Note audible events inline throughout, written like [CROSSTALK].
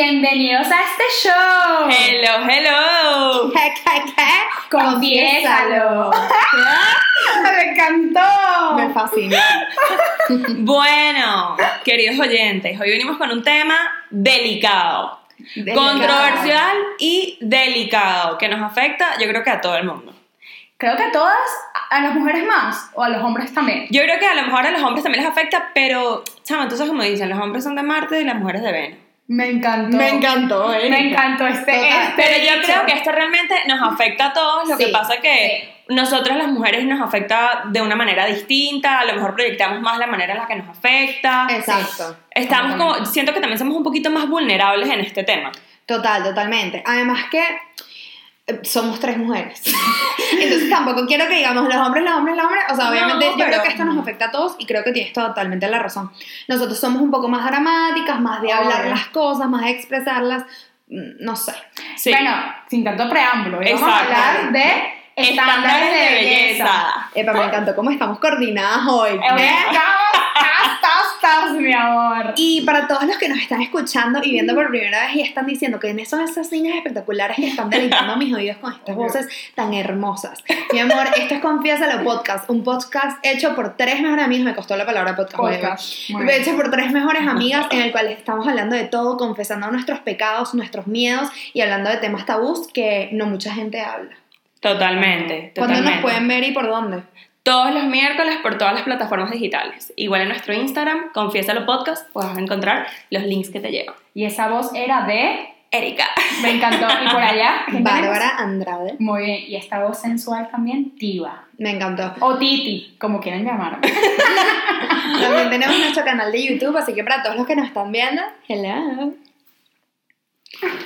Bienvenidos a este show. Hello, hello. ¿Qué, qué, qué? Confiésalo. [LAUGHS] Me encantó. Me fascina. [LAUGHS] Bueno, queridos oyentes, hoy venimos con un tema delicado, Delicado. controversial y delicado, que nos afecta, yo creo que a todo el mundo. Creo que a todas, a las mujeres más o a los hombres también. Yo creo que a lo mejor a los hombres también les afecta, pero, chama, entonces como dicen, los hombres son de Marte y las mujeres de Venus. Me encantó. Me encantó, ¿eh? Me encantó este. Total. este Pero yo dicho. creo que esto realmente nos afecta a todos, lo que Sí, pasa que nosotras las mujeres nos afecta de una manera distinta, a lo mejor proyectamos más la manera en la que nos afecta. Exacto. Estamos como, siento que también somos un poquito más vulnerables en este tema. Total, totalmente. Además que somos tres mujeres. [LAUGHS] Entonces tampoco quiero que digamos los hombres, los hombres, los hombres. O sea, No, obviamente yo pero- creo que esto nos afecta a todos y creo que tienes totalmente la razón. Nosotros somos un poco más dramáticas, más de hablar las cosas, más de expresarlas. mm, No sé. Sí. Bueno, sin tanto preámbulo, vamos a hablar de estándares de belleza. Epa, me encantó cómo estamos coordinadas hoy. Eh, tas, tas, mi amor. Y para todos los que nos están escuchando y viendo por primera vez y están diciendo que son esas niñas espectaculares que están deleitando mis oídos con estas voces tan hermosas. Mi amor, esto es Confiésalo Podcast, un podcast hecho por tres mejores amigas, me costó la palabra podcast, Podcast. Hecho por tres mejores amigas en el cual estamos hablando de todo, confesando nuestros pecados, nuestros miedos y hablando de temas tabús que no mucha gente habla. Totalmente, ¿Cuándo totalmente. nos pueden ver y por dónde? Todos los miércoles por todas las plataformas digitales. Igual en nuestro Instagram, Confiésalo Podcast, puedes encontrar los links que te llevan. Y esa voz era de. Erika. Me encantó. Y por allá. [LAUGHS] ¿quién Bárbara Andrade. Muy bien. Y esta voz sensual también, Tiva. Me encantó. O Titi, como quieran llamarme. [LAUGHS] También tenemos nuestro canal de YouTube, así que para todos los que nos están viendo, hello.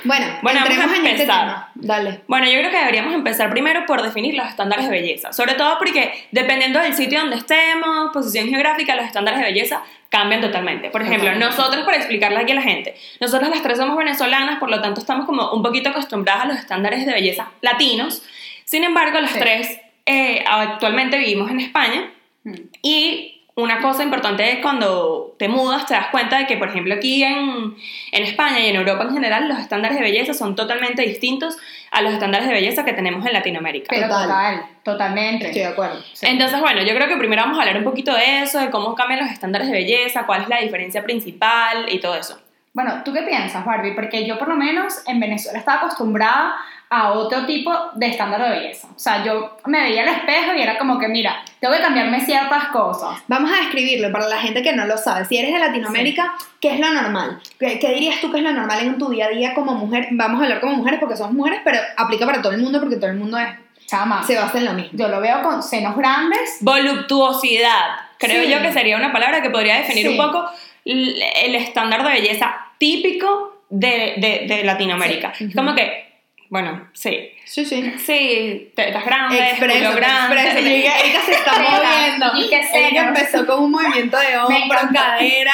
Bueno, Bueno, vamos a este empezar. tema. Dale. Bueno, yo creo que deberíamos empezar primero por definir los estándares de belleza. Sobre todo porque dependiendo del sitio donde estemos, posición geográfica, los estándares de belleza cambian totalmente. Por ejemplo, nosotros, para explicarle aquí a la gente, nosotros las tres somos venezolanas, por lo tanto estamos como un poquito acostumbradas a los estándares de belleza latinos. Sin embargo, las Sí. tres eh, actualmente vivimos en España Mm. y una cosa importante es cuando te mudas te das cuenta de que, por ejemplo, aquí en, en España y en Europa en general, los estándares de belleza son totalmente distintos a los estándares de belleza que tenemos en Latinoamérica. Pero Total. total, totalmente. Estoy de acuerdo. Sí. Entonces, bueno, yo creo que primero vamos a hablar un poquito de eso, de cómo cambian los estándares de belleza, cuál es la diferencia principal y todo eso. Bueno, ¿tú qué piensas, Barbie? Porque yo por lo menos en Venezuela estaba acostumbrada a otro tipo de estándar de belleza. O sea, yo me veía al espejo y era como que, mira, tengo que cambiarme ciertas cosas. Vamos a describirlo para la gente que no lo sabe. Si eres de Latinoamérica, ¿qué es lo normal? ¿Qué, qué dirías tú que es lo normal en tu día a día como mujer? Vamos a hablar como mujeres porque somos mujeres, pero aplica para todo el mundo porque todo el mundo es, Chama, se basa en lo mismo. yo lo veo con senos grandes. Voluptuosidad. Creo Sí. yo que sería una palabra que podría definir Sí. un poco el estándar de belleza típico de, de- de Latinoamérica. Sí. Es como que, bueno, sí. Sí, sí. Sí, tetas grandes, Expreso, culo grande. expreso. Y Erika, Erika se está [LAUGHS] moviendo. y que Erika senos. empezó con un movimiento de hombro, cadera.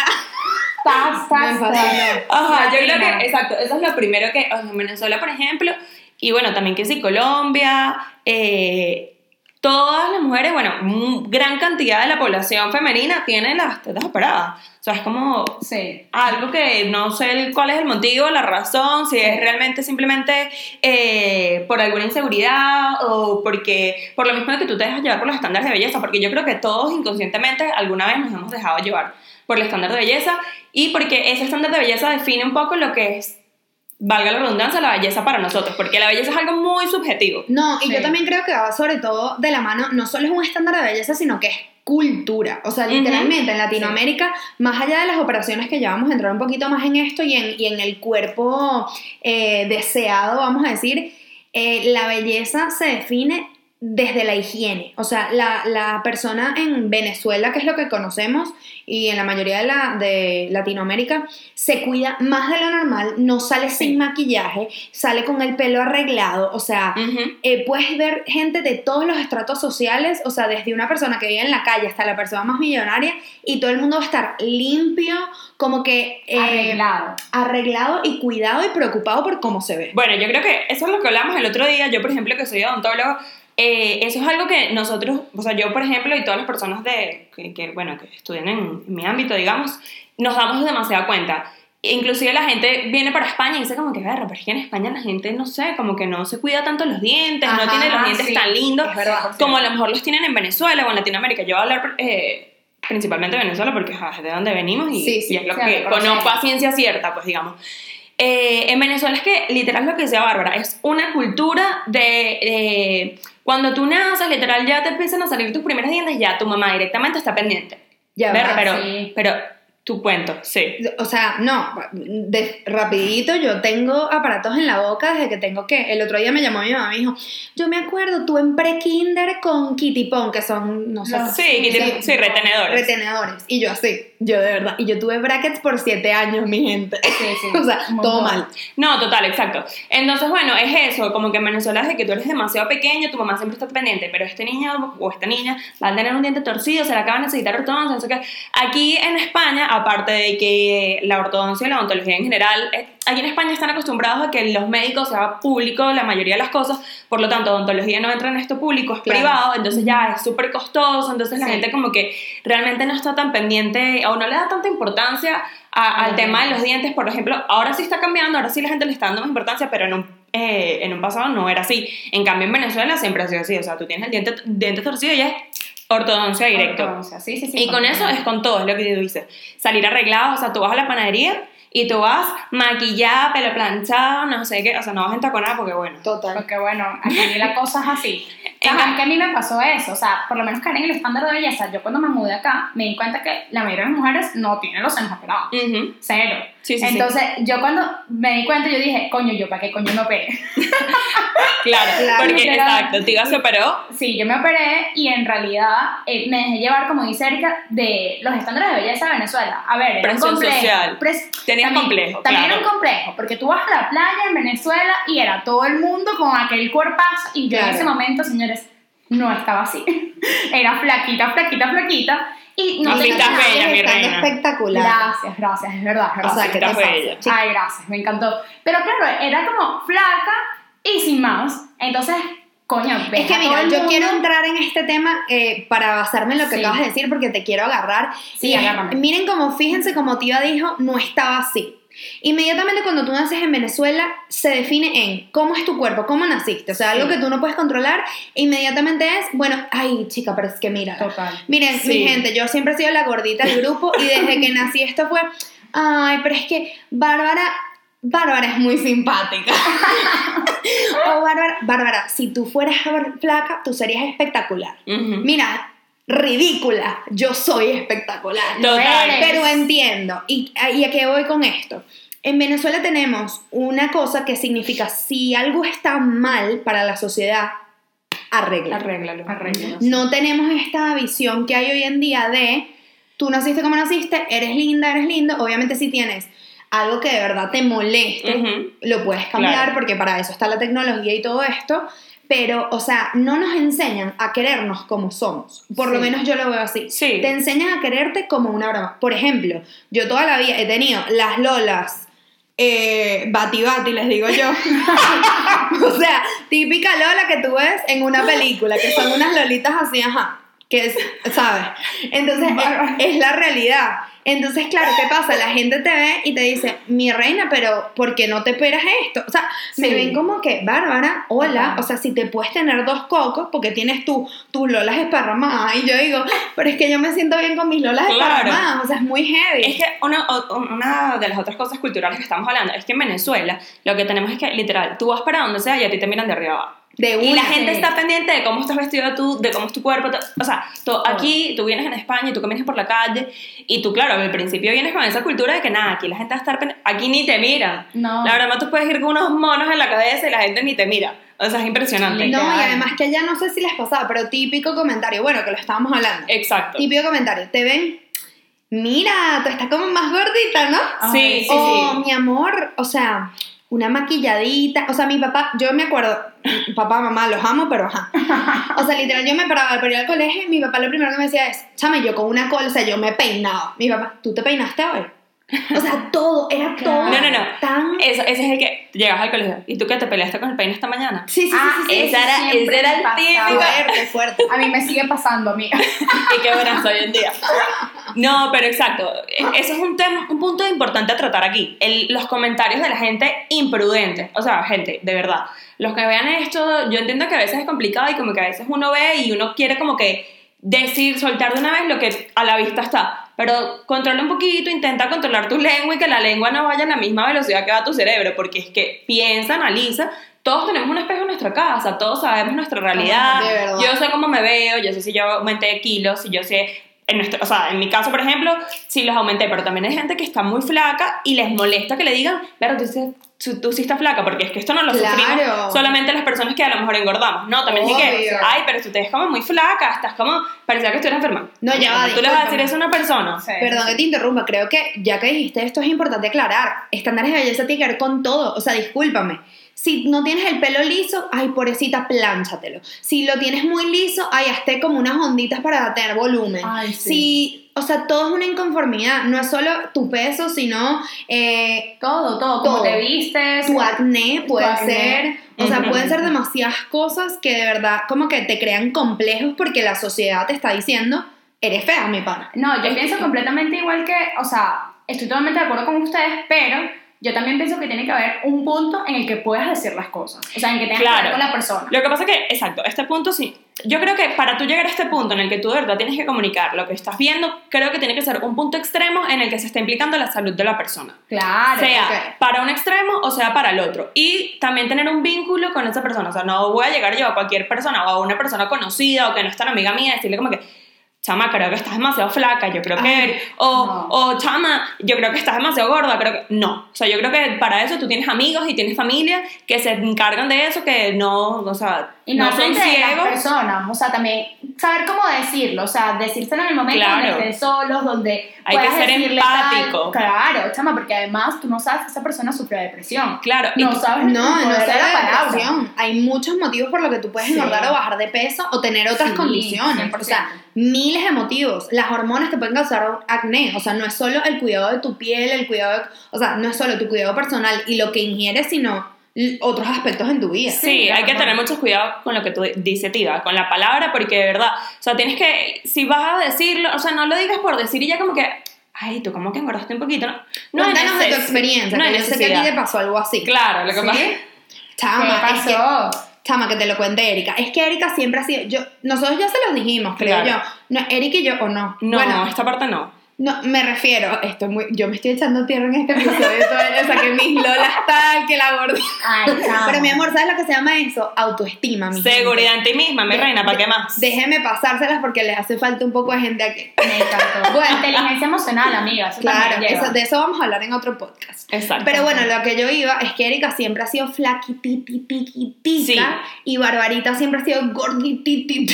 Tas, fascinó. tas. Ajá, yo creo que, exacto, eso es lo primero que, o sea, en Venezuela, por ejemplo, y bueno, también que sí, Colombia, eh, todas las mujeres, bueno, gran cantidad de la población femenina tiene las tetas operadas. O sea, es como Sí. algo que no sé cuál es el motivo, la razón, si es realmente simplemente eh, por alguna inseguridad o porque por lo mismo que tú te dejas llevar por los estándares de belleza, porque yo creo que todos inconscientemente alguna vez nos hemos dejado llevar por el estándar de belleza y porque ese estándar de belleza define un poco lo que es, valga la redundancia, la belleza para nosotros, porque la belleza es algo muy subjetivo. No, y Sí. yo también creo que va sobre todo de la mano, no solo es un estándar de belleza, sino que es cultura. O sea, literalmente en Latinoamérica, más allá de las operaciones que ya vamos a entrar un poquito más en esto y en, y en el cuerpo eh, deseado, vamos a decir, eh, la belleza se define desde la higiene. O sea, la, la persona en Venezuela, que es lo que conocemos, y en la mayoría de, la, de Latinoamérica, se cuida más de lo normal, no sale sin maquillaje, sale con el pelo arreglado, o sea, eh, puedes ver gente de todos los estratos sociales, o sea, desde una persona que vive en la calle hasta la persona más millonaria, y todo el mundo va a estar limpio, como que eh, Arreglado. arreglado y cuidado y preocupado por cómo se ve. Bueno, yo creo que eso es lo que hablamos el otro día. Yo, por ejemplo, que soy odontólogo, eh, eso es algo que nosotros, o sea, yo, por ejemplo, y todas las personas de, que, que, bueno, que estudian en, mi ámbito, digamos, nos damos demasiada cuenta Inclusive la gente viene para España y dice como que, verga, pero es que en España la gente, no sé, como que no se cuida tanto los dientes, no tiene los dientes sí, tan lindos verdad. como a lo mejor los tienen en Venezuela o en Latinoamérica. Yo voy a hablar eh, principalmente de Venezuela porque es de donde venimos y, Sí, y es lo que conozco a ciencia cierta, pues digamos. Eh, en Venezuela es que literal lo que decía Bárbara, es una cultura de... cuando tú naces, literal ya te empiezan a salir tus primeros dientes, ya tu mamá directamente está pendiente. Ya va. pero, sí. pero tu cuento, sí. O sea, no, de, rapidito yo tengo aparatos en la boca desde que tengo que. El otro día me llamó mi mamá y me dijo, yo me acuerdo, tú en pre-kinder con Kitty Pong, que son, no sé, Los- Sí, que tiene- sí, retenedores. retenedores. Y yo así, yo de verdad. Y yo tuve brackets por siete años, mi gente. Sí, sí, [LAUGHS] o sea, todo mal. No, total, exacto. Entonces, bueno, es eso, como que en Venezuela desde que tú eres demasiado pequeño, tu mamá siempre está pendiente, pero este niño o esta niña va a tener un diente torcido, se le acaba de necesitar ortodoncia, no sé qué. Aquí en España, aparte de que la ortodoncia y la odontología en general, eh, aquí en España están acostumbrados a que los médicos sea público la mayoría de las cosas, por lo tanto, odontología no entra en esto público, es Claro. privado, entonces ya es súper costoso, entonces la Sí. gente como que realmente no está tan pendiente o no le da tanta importancia a- al tema de los dientes, por ejemplo, ahora sí está cambiando, ahora sí la gente le está dando más importancia, pero en un, eh, en un pasado no era así. En cambio, en Venezuela siempre ha sido así, o sea, tú tienes el diente, diente torcido y es ortodoncia directo. Ortodoncia, Sí, sí, sí. Y con eso es con todo, es lo que tú dices. Salir arreglado, o sea, tú vas a la panadería y tú vas maquillada, pelo planchado, no sé qué, o sea, no vas entaconada porque bueno. Total. Porque bueno, aquí la cosa es así. [LAUGHS] En ¿Sabes cam- que a mí me pasó eso? O sea, por lo menos que en el estándar de belleza, yo cuando me mudé acá, me di cuenta que la mayoría de las mujeres no tienen los senos operados. Cero. Sí, sí, sí. Entonces, yo cuando me di cuenta, yo dije, coño, ¿yo para qué coño me operé? [LAUGHS] Claro, Claro, porque exacto, Tiga se operó. Sí, yo me operé y en realidad eh, me dejé llevar, como dice Erika, de los estándares de belleza de Venezuela. A ver, era un complejo. social. Pres- Tenías también- complejo, También claro. era un complejo, porque tú vas a la playa en Venezuela y era todo el mundo con aquel cuerpazo y yo en ese momento, señores, no estaba así. [LAUGHS] era flaquita, flaquita, flaquita y no estás nada. bella, mi reina. espectacular. Gracias, gracias, es verdad, es verdad. O sea, Así ¿qué te pasa? bella. Ay, gracias, me encantó. Pero claro, era como flaca y sin más. Entonces, coño, Es que mira, yo quiero entrar en este tema eh, para basarme en lo que Sí. acabas de decir porque te quiero agarrar. Sí, Y agárrame. miren como, fíjense como Tiva dijo, no estaba así. Inmediatamente cuando tú naces en Venezuela se define en cómo es tu cuerpo, cómo naciste, o sea, algo que tú no puedes controlar, inmediatamente es, bueno, ay chica, pero es que mira, Total. miren, Sí. mi gente, yo siempre he sido la gordita del grupo y desde que nací esto fue, ay, pero es que Bárbara, Bárbara es muy simpática. [LAUGHS] o Bárbara, Bárbara, si tú fueras flaca, tú serías espectacular. Mira, ridícula, yo soy espectacular. Total. Pero entiendo. ¿Y, ¿Y a qué voy con esto? En Venezuela tenemos una cosa que significa si algo está mal para la sociedad, arregla. Arréglalo. Arréglalo. No tenemos esta visión que hay hoy en día de tú naciste como naciste, eres linda, eres lindo. Obviamente si tienes algo que de verdad te moleste, lo puedes cambiar Claro. porque para eso está la tecnología y todo esto. Pero, o sea, no nos enseñan a querernos como somos. Por lo menos yo lo veo así. Sí. Te enseñan a quererte como una broma. Por ejemplo, yo toda la vida he tenido las lolas, eh, bati bati, les digo yo. [LAUGHS] [LAUGHS] o sea, típica lola que tú ves en una película, que son unas lolitas así, ajá. Que es, ¿sabes? Entonces, es, es la realidad. Entonces, claro, ¿qué pasa? La gente te ve y te dice, mi reina, pero ¿por qué no te esperas esto? O sea, me Sí. ven como que, Bárbara, hola, Ajá. o sea, si te puedes tener dos cocos porque tienes tú, tus lolas esparramadas. Y yo digo, pero es que yo me siento bien con mis lolas Claro. esparramadas, o sea, es muy heavy. Es que una, una de las otras cosas culturales que estamos hablando es que en Venezuela lo que tenemos es que, literal, tú vas para donde sea y a ti te miran de arriba abajo. De Y una, la gente sí. está pendiente de cómo estás vestido tú, de cómo es tu cuerpo. to- O sea, to- aquí tú vienes en España y tú caminas por la calle y tú, claro, al principio vienes con esa cultura de que nada, aquí la gente va a estar pendiente. Aquí ni te mira. No. La verdad, tú puedes ir con unos monos en la cabeza y la gente ni te mira. O sea, es impresionante. No, y además que ya no sé si les pasaba, pero típico comentario, bueno, que lo estábamos hablando. Exacto. Típico comentario, te ven, mira, tú estás como más gordita, ¿no? Sí, Ay, sí, oh, sí. mi amor, o sea, una maquilladita, o sea, mi papá, yo me acuerdo, [CLEARS THROAT] papá, mamá, los amo, pero ajá. O sea, literal, yo me paraba para ir al colegio y mi papá lo primero que me decía es, chame, yo con una cola, o sea, yo me he peinado. Mi papá, ¿tú te peinaste hoy? O sea, todo, era Claro. todo No, no, no. tan... Eso, ese es el que llegas al colegio. ¿Y tú qué te peleaste con el peine esta mañana? Sí, sí, sí, Ah, sí, sí. esa era, siempre ese era el típico. Fuerte, fuerte. A mí me sigue pasando, amiga. [LAUGHS] y qué buena soy hoy en día. No, pero exacto. Eso es un, tema, un punto importante a tratar aquí. El- los comentarios de la gente imprudente. O sea, gente, de verdad. Los que vean esto, yo entiendo que a veces es complicado y como que a veces uno ve y uno quiere como que decir, soltar de una vez lo que a la vista está. Pero controla un poquito, intenta controlar tu lengua y que la lengua no vaya a la misma velocidad que va tu cerebro, porque es que piensa, analiza. Todos tenemos un espejo en nuestra casa, todos sabemos nuestra realidad. Yo sé cómo me veo, yo sé si yo aumenté kilos, si yo sé en nuestro, o sea, en mi caso, por ejemplo, sí los aumenté, pero también hay gente que está muy flaca y les molesta que le digan, pero tú, tú, tú sí estás flaca, porque es que esto no lo Claro. sufrimos solamente las personas que a lo mejor engordamos, ¿no? También es que, ay, pero tú te ves como muy flaca, estás como, parecía que estuvieras enferma. No, ya va, Tú le vas a decir eso a una persona. Sí, Perdón que te interrumpa, creo que ya que dijiste esto es importante aclarar. Estándares de belleza tiene que ver con todo. O sea, discúlpame. Si no tienes el pelo liso, ay, pobrecita, plánchatelo. Si lo tienes muy liso, ay, hazte como unas onditas para tener volumen. Ay, sí. Si, o sea, todo es una inconformidad. No es solo tu peso, sino eh, Todo, todo. Como Todo. te vistes. tu acné puede acné. ser. O sea, pueden ser demasiadas cosas que de verdad como que te crean complejos porque la sociedad te está diciendo, eres fea, mi pana. No, yo pienso completamente igual que, o sea, estoy totalmente de acuerdo con ustedes, pero yo también pienso que tiene que haber un punto en el que puedas decir las cosas. O sea, en que tengas que Claro. hablar con la persona. Lo que pasa es que, exacto, este punto sí. Yo creo que para tú llegar a este punto en el que tú de verdad tienes que comunicar lo que estás viendo, creo que tiene que ser un punto extremo en el que se está implicando la salud de la persona. Claro. sea para un extremo o sea para el otro. Y también tener un vínculo con esa persona. O sea, no voy a llegar yo a cualquier persona o a una persona conocida o que no es tan amiga mía y decirle como que, chama, creo que estás demasiado flaca, yo creo que... Ay, o, no. o, chama, yo creo que estás demasiado gorda, creo que... No. O sea, yo creo que para eso tú tienes amigos y tienes familia que se encargan de eso, que no, o sea, Y no, no son de las ciegos. personas, o sea, también saber cómo decirlo, o sea, decírselo en el momento Claro. donde estén solos, donde Hay que ser empático. Tal. Claro, chama, porque además tú no sabes si esa persona sufre de depresión. Claro, y No tú- sabes No, no solo de la depresión. Hay muchos motivos por los que tú puedes Sí. engordar o bajar de peso o tener otras Sí, condiciones. 100%. O sea, miles de motivos. Las hormonas te pueden causar acné. O sea, no es solo el cuidado de tu piel, el cuidado, de- o sea, no es solo tu cuidado personal y lo que ingieres, sino otros aspectos en tu vida. Sí, Sí, hay que tener mucho cuidado con lo que tú dices, Tiva, con la palabra, porque de verdad, o sea, tienes que, si vas a decirlo, o sea, no lo digas por decir y ya como que, ay, tú como que engordaste un poquito, ¿no? No Cuéntanos de tu experiencia, no que yo sé que a ti te pasó algo así. Claro, lo que ¿Sí? pasa Chama, ¿Qué es que- pasó? Chama, que te lo cuente Erika. Es que Erika siempre ha sido. Yo, nosotros ya se los dijimos, creo Claro. yo. No, Erika y yo, o no. No, Bueno, esta parte no. No, me refiero. Esto es muy, yo me estoy echando tierra en este episodio. todo, o sea, que mis lolas tal, que la gordita. Ay. Pero mi amor, ¿sabes lo que se llama eso? Autoestima, mi Seguridad gente. en ti misma, mi De- reina, ¿para qué más? Déjeme pasárselas porque les hace falta un poco de gente aquí. Me encantó. Bueno. Inteligencia emocional, amiga. Eso Claro, eso- de eso vamos a hablar en otro podcast. Exacto. Pero bueno, lo que yo iba es que Erika siempre ha sido flaquititititica Sí. y Barbarita siempre ha sido gorditititita.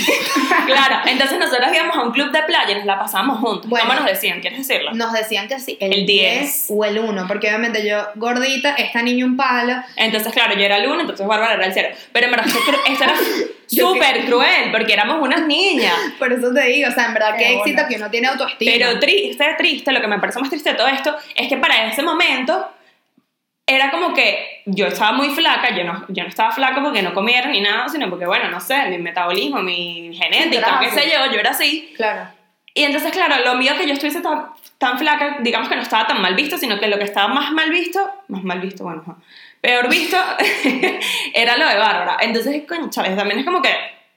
Claro, entonces nosotros íbamos a un club de playa y nos la pasábamos juntos. Bueno. ¿Cómo nos decían? ¿Quieres decirlo? Nos decían que sí, el, El 10. 10. o el 1, porque obviamente yo gordita, esta niña un palo. Entonces, claro, yo era el uno, entonces Bárbara era el cero. Pero en verdad, esto, era [LAUGHS] súper cruel, porque éramos unas niñas. [LAUGHS] Por eso te digo, o sea, en verdad, Qué qué éxito que uno tiene autoestima. Pero triste, triste, lo que me parece más triste de todo esto es que para ese momento era como que yo estaba muy flaca, yo no, yo no estaba flaca porque no comiera ni nada, sino porque, bueno, no sé, mi metabolismo, mi genética, qué sé yo, yo era así. Claro. Y entonces, claro, lo mío que yo estuviese tan, tan flaca, digamos que no estaba tan mal visto, sino que lo que estaba más mal visto, más mal visto, bueno, peor visto, [LAUGHS] era lo de Bárbara. Entonces, coño, ¿sabes? También es como que,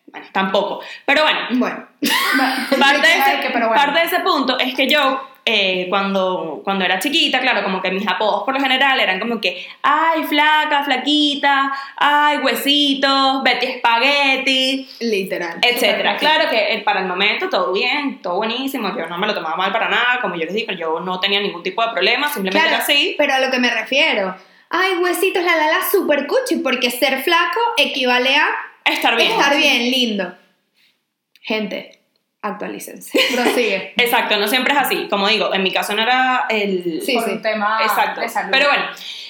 bueno, tampoco. Pero bueno, Bueno, [LAUGHS] parte de, [LAUGHS] Ay, ese, que- pero bueno. parte de ese punto es que yo, eh, cuando, cuando era chiquita, claro, como que mis apodos por lo general eran como que, ay, flaca, flaquita, ay, huesitos, Betty Spaghetti, literal. etcétera. Claro que eh, para el momento todo bien, todo buenísimo, yo no me lo tomaba mal para nada, como yo les digo, yo no tenía ningún tipo de problema, simplemente Claro, era así. pero a lo que me refiero. Ay, huesitos, la la la, super cuchi, porque ser flaco equivale a Estar bien. estar bien, lindo. Gente, actualícense. Prosigue. [LAUGHS] Exacto, no siempre es así. Como digo, en mi caso no era el... Sí, por sí. un tema Exacto. de salud. Pero bueno,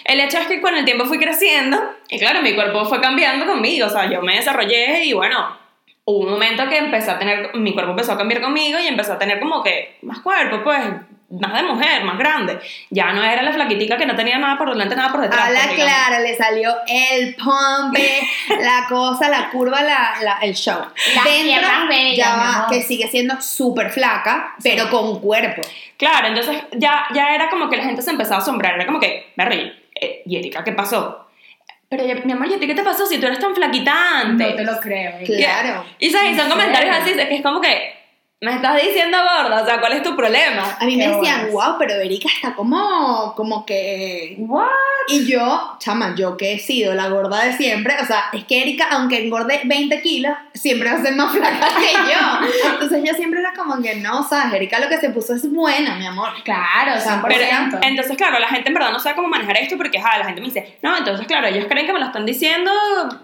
el hecho es que con el tiempo fui creciendo y claro, mi cuerpo fue cambiando conmigo. O sea, yo me desarrollé y bueno, hubo un momento que empecé a tener, mi cuerpo empezó a cambiar conmigo y empezó a tener como que más cuerpo, pues más de mujer, más grande. Ya no era la flaquitica que no tenía nada por delante, nada por detrás. Habla pues, clara, le salió el pompe, [LAUGHS] la cosa, la curva, la, la- el show. Las piernas bellas, ya va, que sigue siendo súper flaca, pero con cuerpo. Claro, entonces ya, ya era como que la gente se empezaba a asombrar. Era como que, Berry, eh, y Erika, ¿qué pasó? Pero mi amor, ¿y a ti qué te pasó si tú eres tan flaquita antes? No te lo creo. Claro. Y, ¿sabes? y son ¿En comentarios así, es que es como que, me estás diciendo gorda, o sea, ¿cuál es tu problema? A mí me decían, bolas. wow, pero Erika está como, como que... What? Y yo, chama, yo que he sido la gorda de siempre, o sea, es que Erika, aunque engorde 20 kilos, siempre va a ser más flaca [LAUGHS] que yo. Entonces yo siempre era como que no, o sea, Erika lo que se puso es buena, mi amor. Claro, 100%. Pero, entonces, claro, la gente en verdad no sabe cómo manejar esto porque, ja, la gente me dice, no, entonces, claro, ellos creen que me lo están diciendo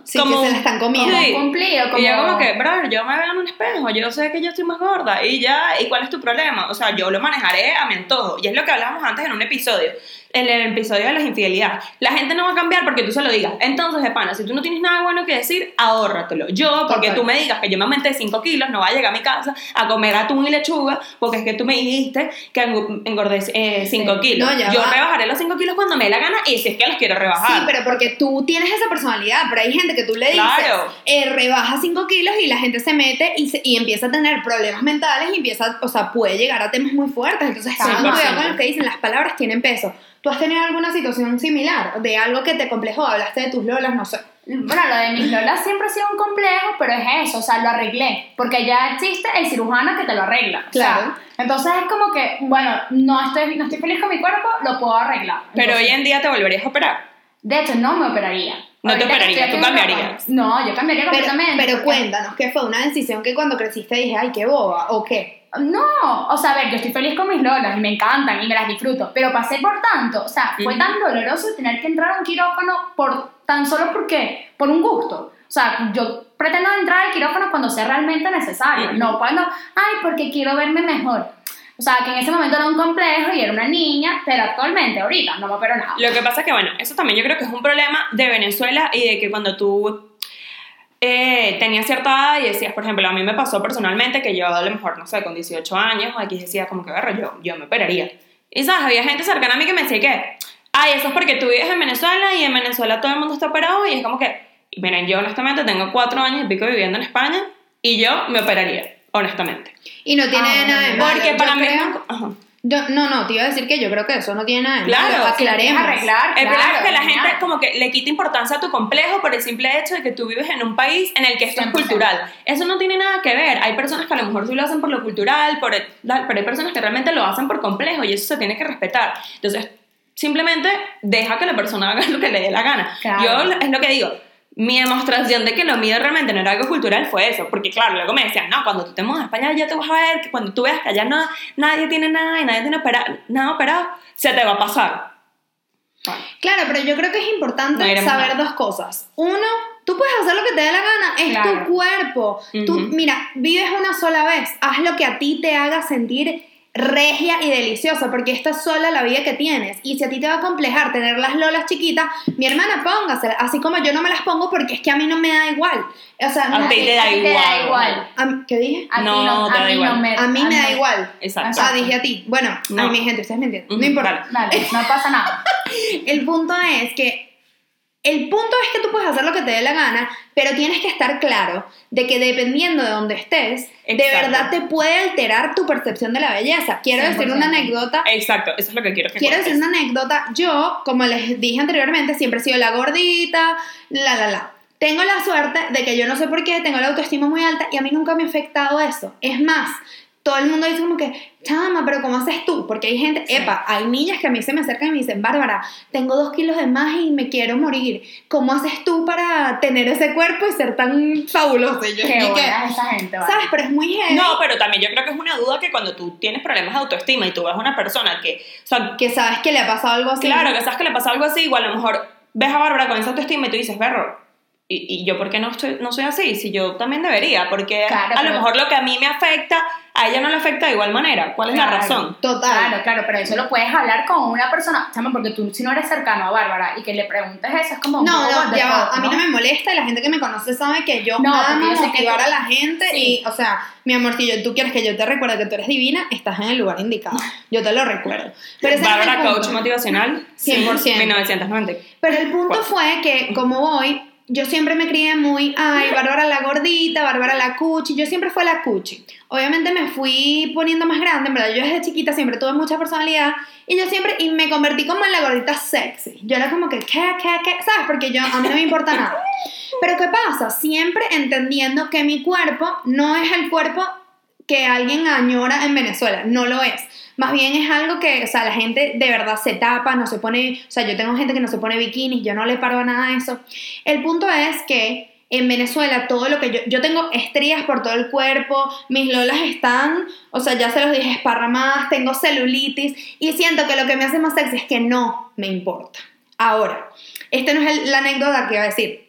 Sí, como... que se la están comiendo. Sí. Cumplido, como... Y yo como que, brother, yo me veo en un espejo, yo sé que yo estoy más gorda y ya, ¿y cuál es tu problema? O sea, yo lo manejaré a mi antojo. Y es lo que hablábamos antes en un episodio, en el episodio de las infidelidades. La gente no va a cambiar porque tú se lo digas. Entonces, de pana, si tú no tienes nada bueno que decir, ahórratelo. Yo, porque Total. tú me digas que yo me aumenté 5 kilos, no voy a llegar a mi casa a comer atún y lechuga, porque es que tú me dijiste que engordé 5 Sí. kilos. No, yo va. rebajaré los 5 kilos cuando me dé la gana y si es que los quiero rebajar. Sí, pero porque tú tienes esa personalidad, pero hay gente que tú le dices, Claro. eh, rebaja 5 kilos y la gente se mete y, se- y empieza a tener problemas mentales y empieza, o sea, puede llegar a temas muy fuertes. Entonces, 100%. cuidado con lo que dicen, las palabras tienen peso. ¿Tú has tenido alguna situación similar de algo que te complejó? Hablaste de tus lolas, no sé. Bueno, lo de mis lolas siempre ha sido un complejo, pero es eso, o sea, lo arreglé. Porque ya existe el cirujano que te lo arregla. o sea, Claro. entonces es como que, bueno, no estoy, no estoy feliz con mi cuerpo, lo puedo arreglar. Pero Entonces, hoy en día te volverías a operar. De hecho, no me operaría. No te Ahorita que operarías, tú cambiarías. No, yo cambiaría Pero, completamente. pero cuéntanos, ¿qué fue una decisión que cuando creciste dije, ay, qué boba? ¿O qué? No, o sea, a ver, yo estoy feliz con mis lolas y me encantan y me las disfruto, pero pasé por tanto, o sea, fue tan doloroso tener que entrar a un quirófano por tan solo porque, por un gusto. O sea, yo pretendo entrar al quirófano cuando sea realmente necesario, no cuando, ay, porque quiero verme mejor. O sea, que en ese momento era un complejo y era una niña, pero actualmente, ahorita, no me opero nada. Lo que pasa es que, bueno, eso también yo creo que es un problema de Venezuela y de que cuando tú eh, tenías cierta edad y decías, por ejemplo, a mí me pasó personalmente que yo a lo mejor, no sé, con 18 años, aquí decía como que, "Berro, yo, yo me operaría. Y sabes, había gente cercana a mí que me decía que, ay, eso es porque tú vives en Venezuela y en Venezuela todo el mundo está operado y es como que, miren, yo honestamente tengo cuatro años y pico viviendo en España y yo me operaría, honestamente. Y no tiene Ah, nada de malo. Porque Yo para mí... creo- Ajá. Yo- no, no, te iba a decir que yo creo que eso no tiene nada de Claro, Aclaremos. arreglar. El problema Claro, es que la genial. gente como que le quita importancia a tu complejo por el simple hecho de que tú vives en un país en el que esto es 100%. cultural. Eso no tiene nada que ver. Hay personas que a lo mejor sí lo hacen por lo cultural, por el- pero hay personas que realmente lo hacen por complejo y eso se tiene que respetar. Entonces, simplemente deja que la persona [LAUGHS] haga lo que le dé la gana. Claro. Yo es lo que digo. Mi demostración de que lo mío realmente no era algo cultural fue eso, porque claro, luego me decían, no, cuando tú te mudas a España ya te vas a ver que cuando tú veas que allá no, nadie tiene nada y nadie tiene opera- nada operado, se te va a pasar. Bueno. Claro, pero yo creo que es importante No saber nada. dos cosas. Uno, tú puedes hacer lo que te dé la gana, es Claro. tu cuerpo. Tú, Ujú. mira, vives una sola vez, haz lo que a ti te haga sentir regia y deliciosa, porque esta es sola la vida que tienes. Y si a ti te va a complejar tener las lolas chiquitas, mi hermana póngasela, así como yo no me las pongo porque es que a mí no me da igual. O sea, A no- ti te da igual. a ¿qué dije? A No, no, te a da mí igual. no me A mí me da igual. Exacto. Ah, dije a ti. Bueno, No. a mi gente, ustedes me entienden. No importa. dale. Dale, no pasa nada. [LAUGHS] El punto es que el punto es que tú puedes hacer lo que te dé la gana, pero tienes que estar claro de que dependiendo de donde estés, de verdad te puede alterar tu percepción de la belleza. Quiero decir 100%. una anécdota. Exacto, eso es lo que quiero que Quiero cuentes. decir una anécdota. Yo, como les dije anteriormente, siempre he sido la gordita, la, la, la. Tengo la suerte de que yo no sé por qué, tengo la autoestima muy alta y a mí nunca me ha afectado eso. Es más, todo el mundo dice como que, chama, pero ¿cómo haces tú? Porque hay gente, Sí. epa, hay niñas que a mí se me acercan y me dicen, Bárbara, tengo dos kilos de más y me quiero morir. ¿Cómo haces tú para tener ese cuerpo y ser tan fabuloso? Y yo, Qué y que, buena esa gente, vale. ¿Sabes? Pero es muy heavy. No, pero también yo creo que es una duda que cuando tú tienes problemas de autoestima y tú ves a una persona que, o sea, Que sabes que le ha pasado algo así. claro, que sabes que le pasa algo así, igual a lo mejor ves a Bárbara con esa autoestima y tú dices, berro, y, y yo, ¿por qué no, estoy, no soy así? Si yo también debería, porque Claro, a lo mejor lo que a mí me afecta, a ella no le afecta de igual manera. ¿Cuál es la razón? Total. Claro, claro, pero eso lo puedes hablar con una persona, chama, porque tú si no eres cercano a Bárbara y que le preguntes eso es como un No, no, ya va. A mí no me molesta y la gente que me conoce sabe que yo No, amo motivar tú- a la gente Sí. y, o sea, mi amor, si yo, tú quieres que yo te recuerde que tú eres divina, estás en el lugar indicado. Yo te lo recuerdo. Pero Bárbara, coach motivacional, 100%. 1990. Pero el punto fue que, como voy, yo siempre me crié muy, ay, Bárbara la gordita, Bárbara la cuchi, yo siempre fue la cuchi. Obviamente me fui poniendo más grande, en verdad, yo desde chiquita siempre tuve mucha personalidad y yo siempre, y me convertí como en la gordita sexy. Yo era como que, ¿qué, qué, qué? ¿Sabes? Porque yo, a mí no me importa nada. Pero ¿qué pasa? Siempre entendiendo que mi cuerpo no es el cuerpo que alguien añora en Venezuela, no lo es. Más bien es algo que, o sea, la gente de verdad se tapa, no se pone, o sea, yo tengo gente que no se pone bikinis, yo no le paro a nada de eso. El punto es que en Venezuela todo lo que yo, yo tengo estrías por todo el cuerpo, mis lolas están, o sea, ya se los dije, esparramadas, tengo celulitis y siento que lo que me hace más sexy es que no me importa. Ahora, esta no es el- la anécdota que iba a decir.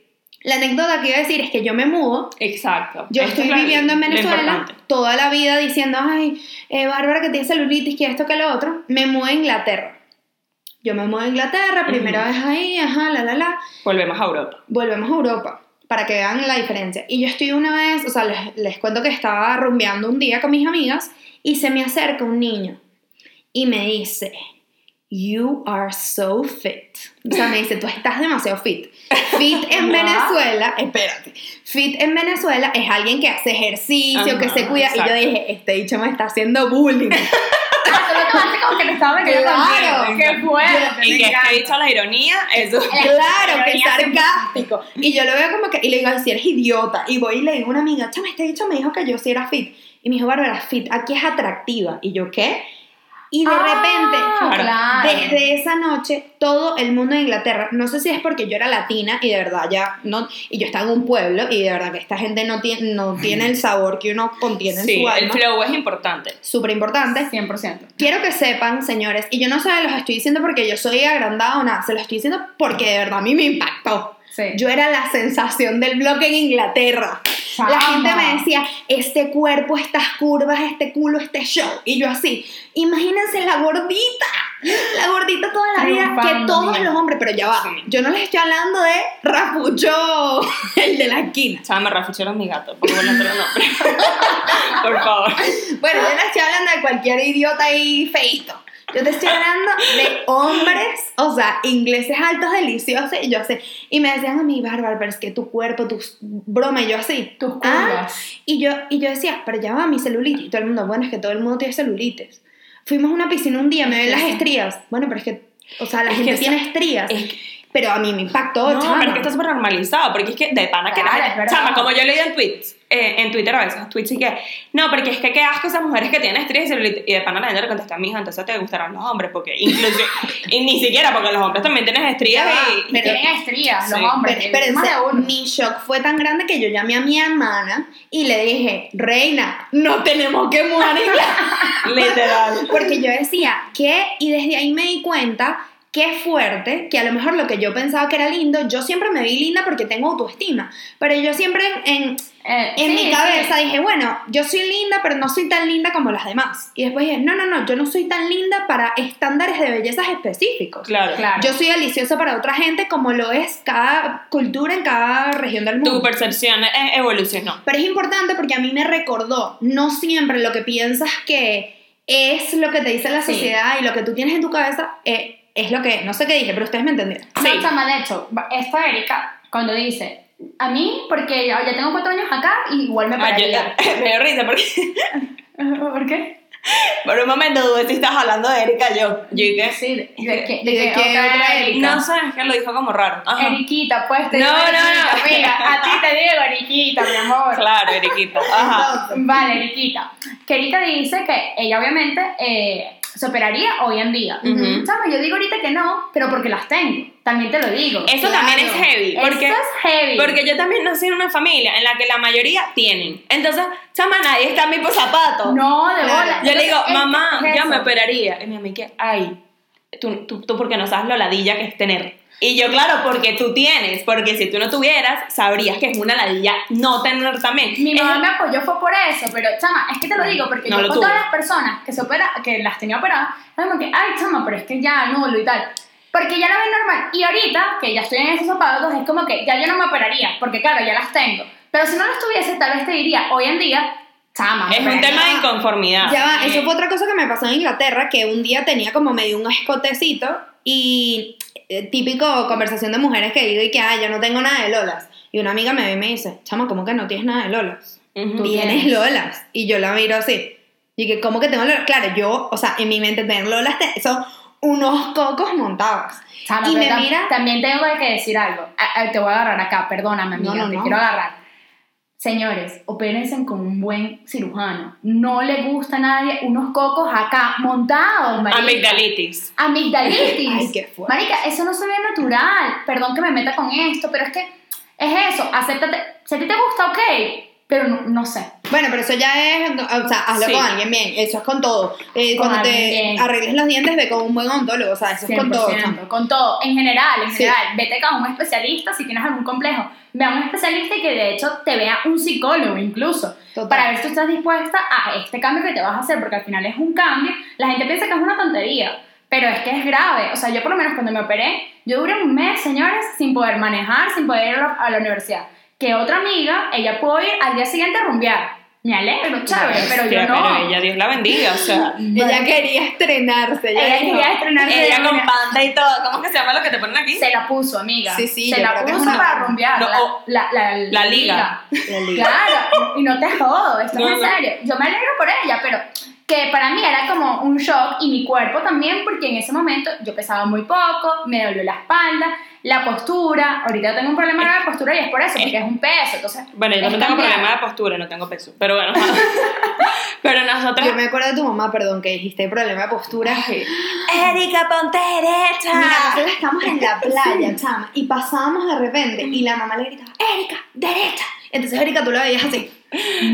La anécdota que iba a decir es que yo me mudo Exacto. yo Esto estoy es viviendo en Venezuela toda la vida diciendo, ay, eh, Bárbara que tiene celulitis, que esto, que lo otro. Me mudo a Inglaterra. Yo me mudo a Inglaterra, primera vez ahí, ajá, la, la, la. Volvemos a Europa. Volvemos a Europa para que vean la diferencia. Y yo estoy una vez, o sea, les, les cuento que estaba rumbeando un día con mis amigas y se me acerca un niño y me dice, You are so fit. O sea, me dice, tú estás demasiado fit. [LAUGHS] Fit en. Venezuela, espérate. Fit en Venezuela es alguien que hace ejercicio, que se cuida. Y yo dije, este dicho me está haciendo bullying. [LAUGHS] Ah, tú lo tomaste como que te estaba metiendo Claro. contigo. Qué fuerte. Y que es he dicho la ironía, eso. Claro, que Ironía sarcástico. Y yo lo veo como que, y le digo, si eres idiota. Y voy y le digo a una amiga, chama, este dicho me dijo que yo sí era fit. Y me dijo, Bárbara, fit, aquí es atractiva. Y yo, ¿qué? Y de Ah, repente, claro. desde esa noche, todo el mundo de Inglaterra, no sé si es porque yo era latina y de verdad ya no, y yo estaba en un pueblo y de verdad que esta gente no tiene, no tiene el sabor que uno contiene en Sí, su el alma. flow es importante. Súper importante. 100%. Quiero que sepan, señores, y yo no se los estoy diciendo porque yo soy agrandada o nada, se los estoy diciendo porque de verdad a mí me impactó. Sí. Yo era la sensación del blog en Inglaterra. La gente me decía, este cuerpo, estas curvas, este culo, este show. Y yo así, imagínense la gordita, la gordita toda la vida, que todos los hombres, pero ya va, yo no les estoy hablando de Rapucho, [LAUGHS] el de la esquina. Chama, Rafucho era mi gato, por favor, no te lo nombre. [LAUGHS] por favor. Bueno, yo no estoy hablando de cualquier idiota ahí feito. Yo te estoy hablando de hombres, o sea, ingleses altos, deliciosos, y yo así. Y me decían a mí, Bárbara, pero es que tu cuerpo, tu broma, y yo así. Tus "Ah". Y yo, y yo decía, pero ya va mi celulitis. Y todo el mundo, bueno, es que todo el mundo tiene celulitis. Fuimos a una piscina un día, me ven las estrías. Bueno, pero es que, o sea, la Es gente que tiene estrías. es que- pero a mí me impactó, No, chama. pero es que está súper normalizado, porque es que de pana que Claro. Chama, como yo leí en tweets, eh, en Twitter a veces, tweets y que, no, porque es que qué asco esas mujeres que tienen estrías y de pana la gente le contesta, mija, entonces te gustarán los hombres, porque incluso, [LAUGHS] y ni siquiera, porque los hombres también tienen estrías y- pero- Tienen estrías, los Sí. hombres. Pero espérense, más de uno. mi shock fue tan grande que yo llamé a mi hermana y le dije, Reina, no tenemos que a Inglaterra". [LAUGHS] [LAUGHS] Literal. Porque yo decía, ¿qué? Y desde ahí me di cuenta qué fuerte, que a lo mejor lo que yo pensaba que era lindo, yo siempre me vi linda porque tengo autoestima. Pero yo siempre en, Eh, en sí, mi cabeza sí. dije, bueno, yo soy linda, pero no soy tan linda como las demás. Y después dije, no, no, no, yo no soy tan linda para estándares de bellezas específicos. Claro. Claro. Yo soy deliciosa para otra gente como lo es cada cultura en cada región del mundo. Tu percepción eh, evolucionó. Pero es importante porque a mí me recordó, no siempre lo que piensas que es lo que te dice la Sí. sociedad y lo que tú tienes en tu cabeza eh, es lo que, no sé qué dije, pero ustedes me entendieron. No, Sí. chama, de hecho, esta Erika, cuando dice, a mí, porque ya, ya tengo cuatro años acá, igual me Ah, yo- pararía. [LAUGHS] me dio risa porque [LAUGHS] ¿Por qué? por un momento dudé si estás hablando de Erika yo. Yo dije, Sí, de, de, que- ¿Y de que qué otra Erika. no sé, es que lo dijo como raro. Ajá. Eriquita, pues te No, digo no, Eriquita. no. Mira, a ti te digo Eriquita, mi amor. Claro, Eriquita. Ajá. [LAUGHS] Vale, Eriquita. Que Erika dice que ella obviamente eh, se operaría hoy en día. Ujú. Chama, Yo digo ahorita que no, pero porque las tengo. También te lo digo. Eso Claro. también es heavy. Porque, Eso es heavy. porque yo también nací en una familia en la que la mayoría tienen. Entonces, chama, nadie está en mi zapato. No, de Claro. bola. Yo le digo, Entonces, mamá, es me operaría. Y mi amiga, ay, tú, tú, tú porque no sabes lo ladilla que es tener. Y yo, claro, porque tú tienes, porque si tú no tuvieras, sabrías que es una ladilla no tener también. Mi Es- mamá me apoyó fue por eso, pero chama, es que te lo digo porque No yo con tuve. todas las personas que se opera, que las tenía operadas, era como que, ay chama, pero es que ya no lo y tal. Porque ya lo ven normal. Y ahorita, que ya estoy en esos zapatos, es como que ya yo no me operaría, porque claro, ya las tengo. Pero si no las tuviese, tal vez te diría, hoy en día, chama. es un tema de inconformidad. Ya va, eso fue otra cosa que me pasó en Inglaterra, que un día tenía como medio un escotecito y eh, típico conversación de mujeres que digo y que, ay, yo no tengo nada de lolas. Y una amiga me ve y me dice, chama, ¿cómo que no tienes nada de lolas? Ujú. Tú Tienes lolas. Y yo la miro así. Y que, ¿cómo que tengo lolas? Claro, yo, o sea, en mi mente tener lolas son unos cocos montados. Chama, Y me tam- mira- También tengo que decir algo. Ah, ah, te voy a agarrar acá, perdóname, amiga, No, no, te no. quiero agarrar. Señores, opérense con un buen cirujano. No le gusta a nadie unos cocos acá montados, marica. Amigdalitis. Amigdalitis. [LAUGHS] Ay, qué fuerte. Marica, eso no se ve natural. Perdón que me meta con esto, pero es que es eso. Acéptate. Si a ti te gusta, ok. Pero no, no sé. Bueno, pero eso ya es, o sea, hazlo Sí. con alguien bien, eso es con todo. Eh, Con cuando te bien. arregles los dientes, ve con un buen odontólogo, o sea, eso es con todo. 100%, chamo. Con todo, en general, en Sí. general. Vete con un especialista si tienes algún complejo. Ve a un especialista y que de hecho te vea un psicólogo incluso. Total. Para ver si estás dispuesta a este cambio que te vas a hacer, porque al final es un cambio. La gente piensa que es una tontería, pero es que es grave. O sea, yo por lo menos cuando me operé, yo duré un mes, señores, sin poder manejar, sin poder ir a la universidad. Que otra amiga, ella pudo ir al día siguiente a rumbear. Me alegro, chévere, pero yo no. pero ella, Dios la bendiga, o sea. [LAUGHS] Ella quería estrenarse, ella, Ella dijo, quería estrenarse Ella con panda y todo. ¿Cómo que se llama lo que te ponen aquí? Se la puso, amiga. Sí, sí, Se la puso una- para rumbear. No, la, la, la, la liga. La liga. Claro, y no te jodo, esto No, es en serio. Yo me alegro por ella, pero que para mí era como un shock y mi cuerpo también, porque en ese momento yo pesaba muy poco, me dolió la espalda, la postura. Ahorita tengo un problema de postura y es por eso, porque es un peso. Entonces, Bueno, yo también tengo problema de postura, no tengo peso. Pero bueno. [LAUGHS] pero nosotras. Yo me acuerdo de tu mamá, perdón, que dijiste problema de postura. Erika, ponte derecha. Mira, nosotros estamos en la [LAUGHS] playa, chama, y pasábamos de repente y la mamá le gritaba, Erika, derecha. Entonces Erika tú la veías así.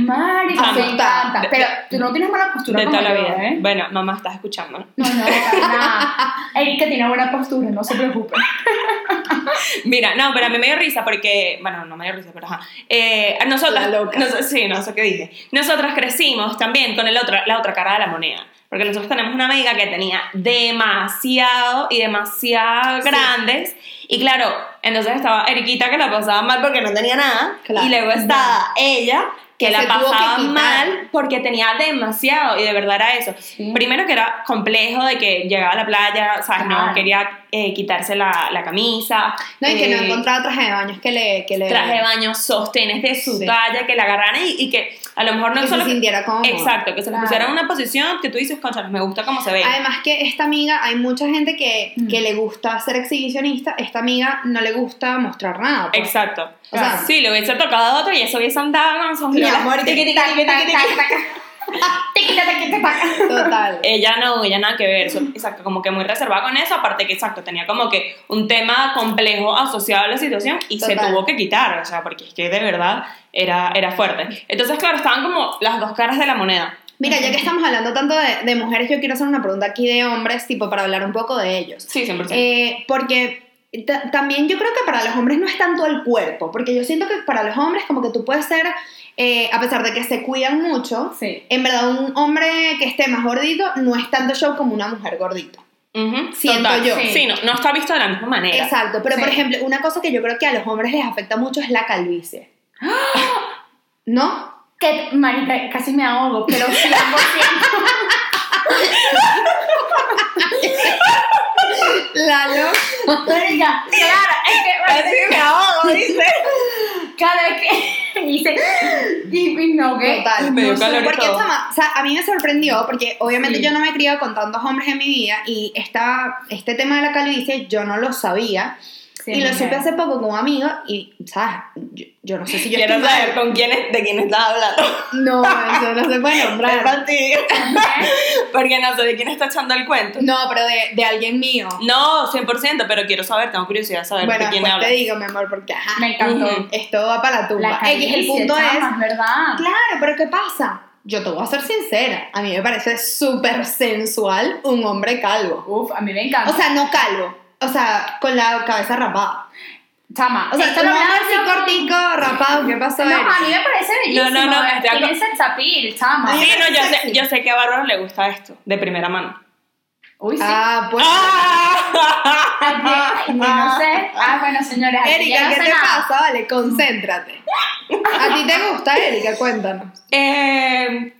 Marica, Chama. me encanta. Pero tú no tienes mala postura de toda la vida. ¿eh? Bueno, mamá, estás escuchando. ¿no? No, [LAUGHS] nada. Erika tiene buena postura, no se preocupe. Mira, no, pero a mí me dio risa porque, bueno, no me dio risa, pero ajá. Eh, nosotras, nos- sí, no sé qué dije. Nosotras crecimos también con el otro, la otra cara de la moneda. Porque nosotros tenemos una amiga que tenía demasiado y demasiado Sí. grandes. Y claro, entonces estaba Eriquita que la pasaba mal porque no tenía nada. Claro. y luego estaba ella que, Que la pasaba mal porque tenía demasiado. Y de verdad era eso. Sí. Primero que era complejo de que llegaba a la playa, ¿sabes? No Claro. quería eh, quitarse la, la camisa. No, y que no eh, encontraba traje de baños que le... Que le traje de baño, sostenes de su Sí. talla, que la agarraran y, y que a lo mejor no que solo... se sintiera cómodo. Exacto, que se le Claro. pusiera en una posición que tú dices, concha, me gusta cómo se ve. Además que esta amiga, hay mucha gente que, Mm. que le gusta ser exhibicionista, esta amiga no le gusta mostrar nada. pues. Exacto. O sea, sí, le hubiese tocado a otro y eso hubiese andado con sus Violas. amor, taquita, tac. Total. [LAUGHS] Ella no, ella nada que ver, exacto, como que muy reservada con eso, aparte que exacto, tenía como que un tema complejo asociado a la situación y se Total. tuvo que quitar, o sea, porque es que de verdad era, era fuerte. Entonces, claro, estaban como las dos caras de la moneda. Mira, ya que estamos hablando tanto de, de mujeres, yo quiero hacer una pregunta aquí de hombres, tipo, para hablar un poco de ellos. Sí, 100%. Eh, porque ta- también yo creo que para los hombres no es tanto el cuerpo, porque yo siento que para los hombres como que tú puedes ser, eh, a pesar de que se cuidan mucho, Sí. en verdad un hombre que esté más gordito no es tanto show como una mujer gordita. Ujú, siento total. yo. Sí, no, no está visto de la misma manera. Exacto, pero por ejemplo, una cosa que yo creo que a los hombres les afecta mucho es la calvicie. [GASPS] ¿No? Que, marica, casi me ahogo, pero 100%. [LAUGHS] Lalo. Marica, claro, es que, Así me ahogo, [LAUGHS] dice. cada vez que [LAUGHS] dice, y, y no, ¿qué? Total. Me dio calor porque todo. chama, o sea, a mí me sorprendió porque obviamente Sí. yo no me he criado con tantos hombres en mi vida y esta, este tema de la calvicie yo no lo sabía Sí, y lo supe hace poco con un amigo y, ¿sabes? Yo, yo no sé si yo Quiero estoy saber mal. con quién es- de quién estás hablando. No, eso no se puede nombrar. [LAUGHS] Porque no sé de quién está echando el cuento. No, pero de, de alguien mío. No, 100%, pero quiero saber, tengo curiosidad de saber bueno, de quién pues habla. te digo, mi amor, porque ajá, Me encantó. Esto va para la tumba. La X, el punto es verdad. Claro, pero ¿qué pasa? Yo te voy a ser sincera. A mí me parece súper sensual un hombre calvo. Uf, a mí me encanta. O sea, no calvo. O sea, con la cabeza rapada. Chama, O sea, esto no así cortico, rapado, ¿qué pasó? No, a mí me parece bellísimo. No, no, no, eh, de Tiene appeal, chama. Sí, no, yo sé, yo sé que a Bárbara le gusta esto, de primera mano. Uy, sí. Ah, pues. Ay, no sé. Ah, bueno, señores. Erika, no ¿qué sé te nada. pasa? Vale, concéntrate. ¿A ti te gusta, Erika? Cuéntanos. eh,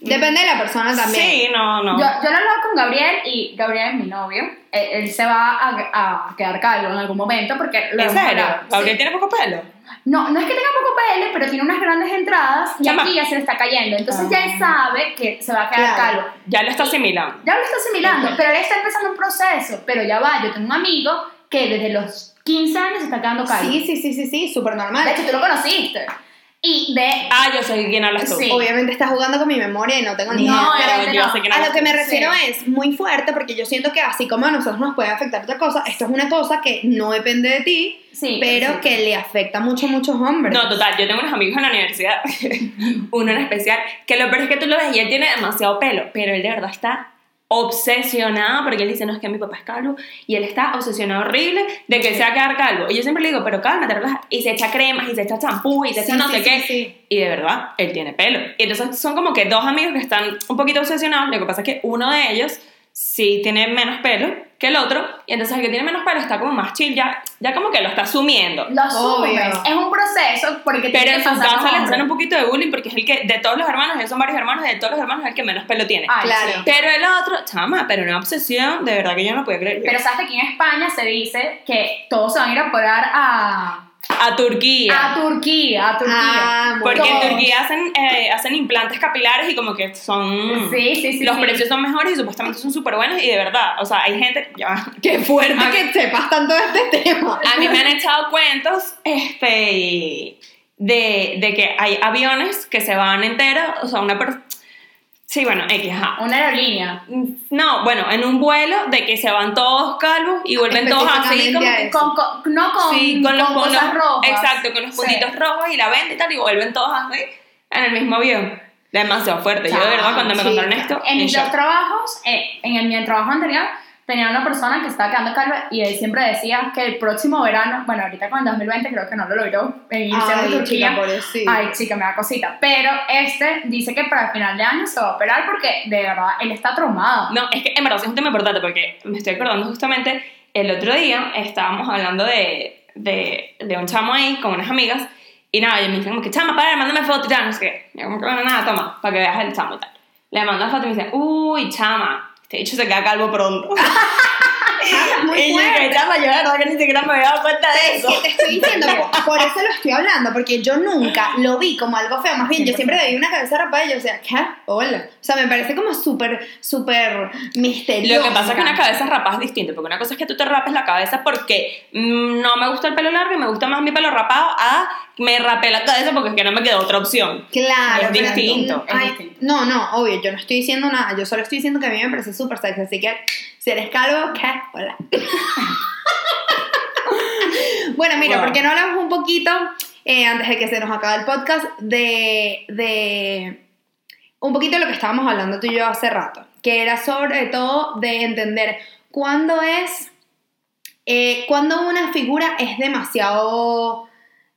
Depende de la persona también. sí, no, no. Yo, yo lo hablaba con Gabriel y Gabriel es mi novio. Él, él se va a, a quedar calvo en algún momento porque lo ¿En serio? ¿Gabriel Sí. tiene poco pelo? No, no es que tenga poco pelo, pero tiene unas grandes entradas y Chama. aquí ya se le está cayendo. Entonces ya él sabe que se va a quedar Claro. calvo. Ya lo está asimilando. Ya lo está asimilando, Ok. pero él está empezando un proceso. Pero ya va, yo tengo un amigo que desde los 15 años se está quedando calvo. Sí, sí, sí, sí, sí, súper De normal. hecho, tú lo conociste. Y de... Ah, yo sé de quién hablas tú. Sí. Obviamente estás jugando con mi memoria y no tengo ni No, idea. pero yo no. sé quién A lo que me refiero Sí. es muy fuerte porque yo siento que así como a nosotros nos puede afectar otra cosa, esto es una cosa que no depende de ti, Sí, pero que le afecta mucho a muchos hombres. No, total, yo tengo unos amigos en la universidad, [LAUGHS] uno en especial, que lo peor es que tú lo ves y él tiene demasiado pelo, pero él de verdad está obsesionado porque él dice, no, es que mi papá es calvo y él está obsesionado horrible de que él se va a quedar calvo. Y yo siempre le digo, pero cálmate, relaja. Y se echa cremas y se echa champú y se Sí, echa no sí, sé qué. sí. Y de verdad, él tiene pelo. Y entonces son como que dos amigos que están un poquito obsesionados. Lo que pasa es que uno de ellos sí tiene menos pelo que el otro. Y entonces el que tiene menos pelo está como más chill, ya, ya como que lo está asumiendo. Lo. Obvio. Es un proceso porque Pero tiene en su casa le hacen un poquito de bullying porque es el que, de todos los hermanos, ellos son varios hermanos, y de todos los hermanos es el que menos pelo tiene. Ay, Claro. sí. Pero el otro, chama, pero una obsesión, de verdad que yo no podía creer. Pero sabes que aquí en España se dice que todos se van a ir a operar a, a Turquía. a Turquía, a Turquía. Ah, porque en. Turquía hacen, eh, hacen implantes capilares y como que son... Sí, sí, sí, Los sí. precios son mejores y supuestamente son súper buenos y de verdad, o sea, hay gente... Ya, Qué fuerte A- que sepas tanto de este tema. A mí me han echado cuentos este, de, de que hay aviones que se van enteros, o sea, una persona... Sí, bueno, X, ajá. Una aerolínea. No, bueno, en un vuelo de que se van todos calvos y vuelven todos así como. Con, con- no con, sí, con los con cosas los- rojas. Exacto, con los Sí. puntitos rojos y la venda y tal y vuelven todos así en el mismo avión. Demasiado fuerte. Yo de verdad cuando me Chao, contaron esto, En en mis dos trabajos, eh, en el, mi trabajo anterior, tenía una persona que estaba quedando calva y él siempre decía que el próximo verano, bueno, ahorita con el 2020 creo que no lo logró, en irse a Turquía. chica. Ay, chica, me da cosita. Pero este dice que para el final de año se va a operar porque de verdad él está traumado. No, es que en verdad es un tema importante porque me estoy acordando justamente el otro día estábamos hablando de, de, de un chamo ahí con unas amigas y nada, y me dicen como que chama, para, mándame foto y tal, no sé qué. Y yo como que bueno, nada, toma, para que veas el chamo y tal. Le mando la foto y me dice, uy, chama, este dicho se queda calvo pronto. [LAUGHS] Muy y fuerte. chama, yo la verdad que ni siquiera me había dado cuenta de eso. Es que te estoy diciendo, por, [LAUGHS] por eso lo estoy hablando, porque yo nunca lo vi como algo feo. Más bien, yo siempre veía una cabeza rapada y yo decía, ¿qué? Hola. O sea, me parece como súper, súper misterioso. Lo que pasa es que una cabeza rapada es distinto, porque una cosa es que tú te rapes la cabeza porque mm, no me gusta el pelo largo y me gusta más mi pelo rapado a me rapé la cabeza porque es que no me quedó otra opción. Claro, Es distinto, es Ay, distinto. No, no, obvio, yo no estoy diciendo nada, yo solo estoy diciendo que a mí me parece súper sexy, así que si eres calvo, ¿qué? Hola. bueno, mira, Wow. ¿por qué no hablamos un poquito, eh, antes de que se nos acabe el podcast, de, de un poquito de lo que estábamos hablando tú y yo hace rato, que era sobre todo de entender cuándo es, eh, cuándo una figura es demasiado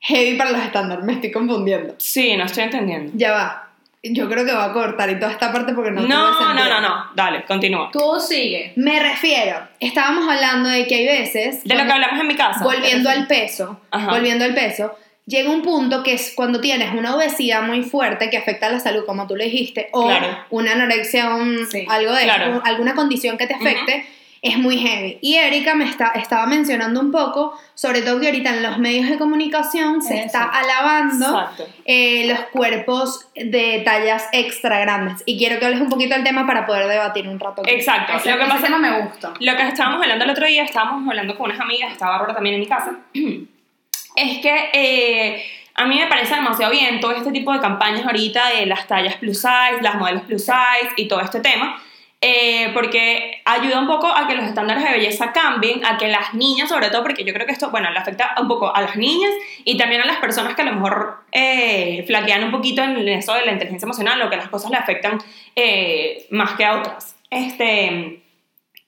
heavy para los estándares, me estoy confundiendo. Sí, no estoy entendiendo. Ya va. Yo creo que va a cortar y toda esta parte porque no No, tiene no, no, no, dale, continúa. Tú sigue. Me refiero, estábamos hablando de que hay veces, De lo que hablamos en mi casa. volviendo al peso, Ajá. volviendo al peso, llega un punto que es cuando tienes una obesidad muy fuerte que afecta a la salud, como tú lo dijiste, o Claro. una anorexia, un- Sí, algo de claro. un- alguna condición que te afecte, es muy heavy. Y Erika me está, estaba mencionando un poco, sobre todo que ahorita en los medios de comunicación se Eso. está alabando eh, los cuerpos de tallas extra grandes. Y quiero que hables un poquito del tema para poder debatir un rato. aquí. Exacto. Ese, lo que pasa tema me gusta. Lo que estábamos hablando el otro día, estábamos hablando con unas amigas, estaba Bárbara también en mi casa, [CLEARS THROAT] es que eh, a mí me parece demasiado bien todo este tipo de campañas ahorita de las tallas plus size, las modelos plus size y todo este tema, eh, porque ayuda un poco a que los estándares de belleza cambien, a que las niñas, sobre todo, porque yo creo que esto, bueno, le afecta un poco a las niñas y también a las personas que a lo mejor eh, flaquean un poquito en eso de la inteligencia emocional o que las cosas le afectan eh, más que a otras. Este,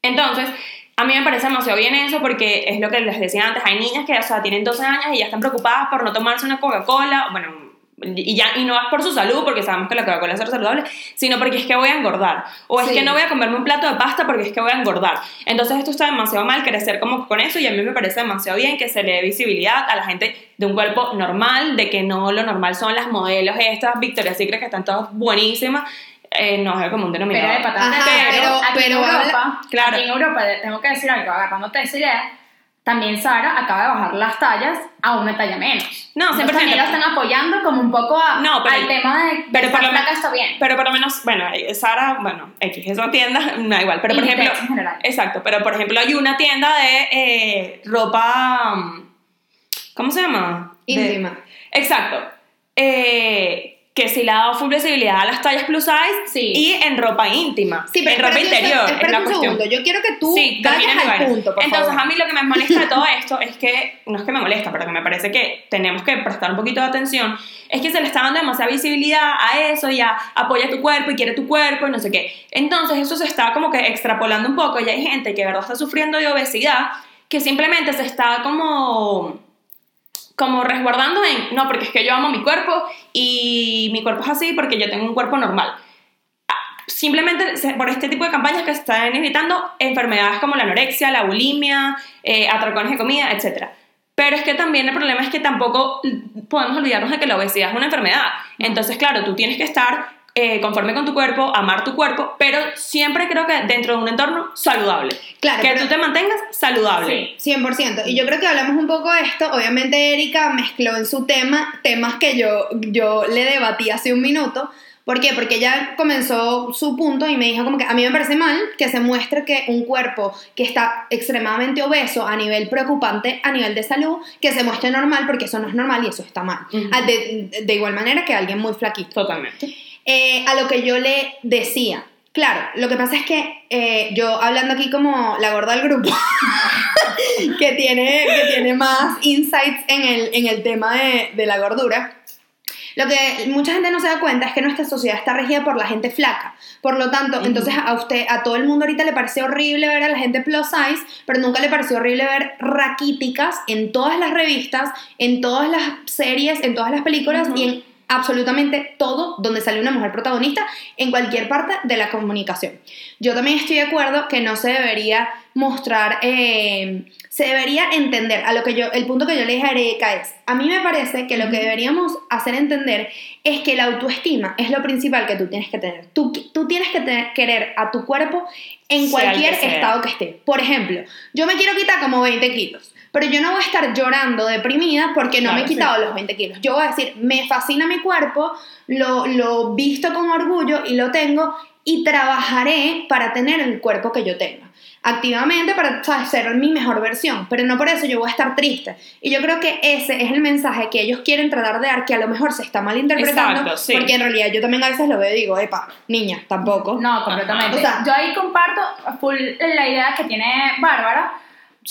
entonces, A mí me parece demasiado bien eso porque es lo que les decía antes, hay niñas que, o sea, tienen 12 años y ya están preocupadas por no tomarse una Coca-Cola, bueno, y, ya, y no es por su salud, porque sabemos que la Coca-Cola es ser saludable, sino porque es que voy a engordar. O es Sí. que no voy a comerme un plato de pasta porque es que voy a engordar. Entonces esto está demasiado mal crecer como con eso y a mí me parece demasiado bien que se le dé visibilidad a la gente de un cuerpo normal, de que no lo normal son las modelos estas, Victoria's Secret, que están todas buenísimas. Eh, no es el común Pero denominador. de patada. Ajá, pero- aquí pero en habla- Europa, claro. aquí en Europa, tengo que decir algo, agarrándote esa idea, también Sara acaba de bajar las tallas a una talla menos. No, 100%. Entonces, también lo están apoyando como un poco a, No, pero- al tema de, de pero por estar lo está bien. Pero por lo menos, bueno, Sara, bueno, X es una tienda, [LAUGHS] no da igual. Pero por ejemplo, en general. exacto, pero por ejemplo hay una tienda de eh, ropa, mm, ¿cómo se llama? De- Íntima. exacto. Eh, que sí le ha dado full visibilidad a las tallas plus size Sí. y en ropa íntima, Sí, pero en ropa interior, es espérate la un cuestión. segundo. Yo quiero que tú Sí, vayas al punto, por Entonces, favor. a mí lo que me molesta de [LAUGHS] todo esto es que, no es que me molesta, pero que me parece que tenemos que prestar un poquito de atención, es que se le está dando demasiada visibilidad a eso y a apoya tu cuerpo y quiere tu cuerpo y no sé qué. Entonces, eso se está como que extrapolando un poco y hay gente que de verdad está sufriendo de obesidad que simplemente se está como como resguardando en, no, porque es que yo amo mi cuerpo y mi cuerpo es así porque yo tengo un cuerpo normal simplemente se- por este tipo de campañas que se están evitando enfermedades como la anorexia, la bulimia, eh, atracones de comida, etc. Pero es que también el problema es que tampoco podemos olvidarnos de que la obesidad es una enfermedad. Entonces, claro, tú tienes que estar eh, conforme con tu cuerpo, amar tu cuerpo, pero siempre creo que dentro de un entorno saludable. Claro, que tú te mantengas saludable. Sí. 100%. Y yo creo que hablamos un poco de esto. Obviamente Erika mezcló en su tema temas que yo, yo le debatí hace un minuto. ¿Por qué? Porque ella comenzó su punto y me dijo como que a mí me parece mal que se muestre que un cuerpo que está extremadamente obeso a nivel preocupante, a nivel de salud, que se muestre normal porque eso no es normal y eso está mal. Ah, de, de igual manera que alguien muy flaquito. Totalmente. Eh, a lo que yo le decía. Claro, lo que pasa es que eh, yo hablando aquí como la gorda del grupo, [LAUGHS] que, tiene, que tiene más insights en el, en el tema de, de la gordura, lo que mucha gente no se da cuenta es que nuestra sociedad está regida por la gente flaca. Por lo tanto, entonces a usted, a todo el mundo ahorita le parece horrible ver a la gente plus size, pero nunca le pareció horrible ver raquíticas en todas las revistas, en todas las series, en todas las películas y en absolutamente todo donde sale una mujer protagonista en cualquier parte de la comunicación. Yo también estoy de acuerdo que no se debería mostrar, eh, se debería entender, a lo que yo, el punto que yo le dije a Erika es, a mí me parece que lo que deberíamos hacer entender es que la autoestima es lo principal que tú tienes que tener. Tú, tú tienes que tener- querer a tu cuerpo en Sea cualquier que sea. estado que esté. Por ejemplo, yo me quiero quitar como 20 kilos. Pero yo no voy a estar llorando deprimida porque no Claro, me he sí. quitado los 20 kilos. Yo voy a decir, me fascina mi cuerpo, lo, lo visto con orgullo y lo tengo y trabajaré para tener el cuerpo que yo tenga. Activamente para ¿sabes? ser mi mejor versión, pero no por eso yo voy a estar triste. Y yo creo que ese es el mensaje que ellos quieren tratar de dar, que a lo mejor se está malinterpretando, Exacto, sí. porque en realidad yo también a veces lo veo y digo, epa, niña, tampoco. No, completamente. O sea- yo ahí comparto full la idea que tiene Bárbara,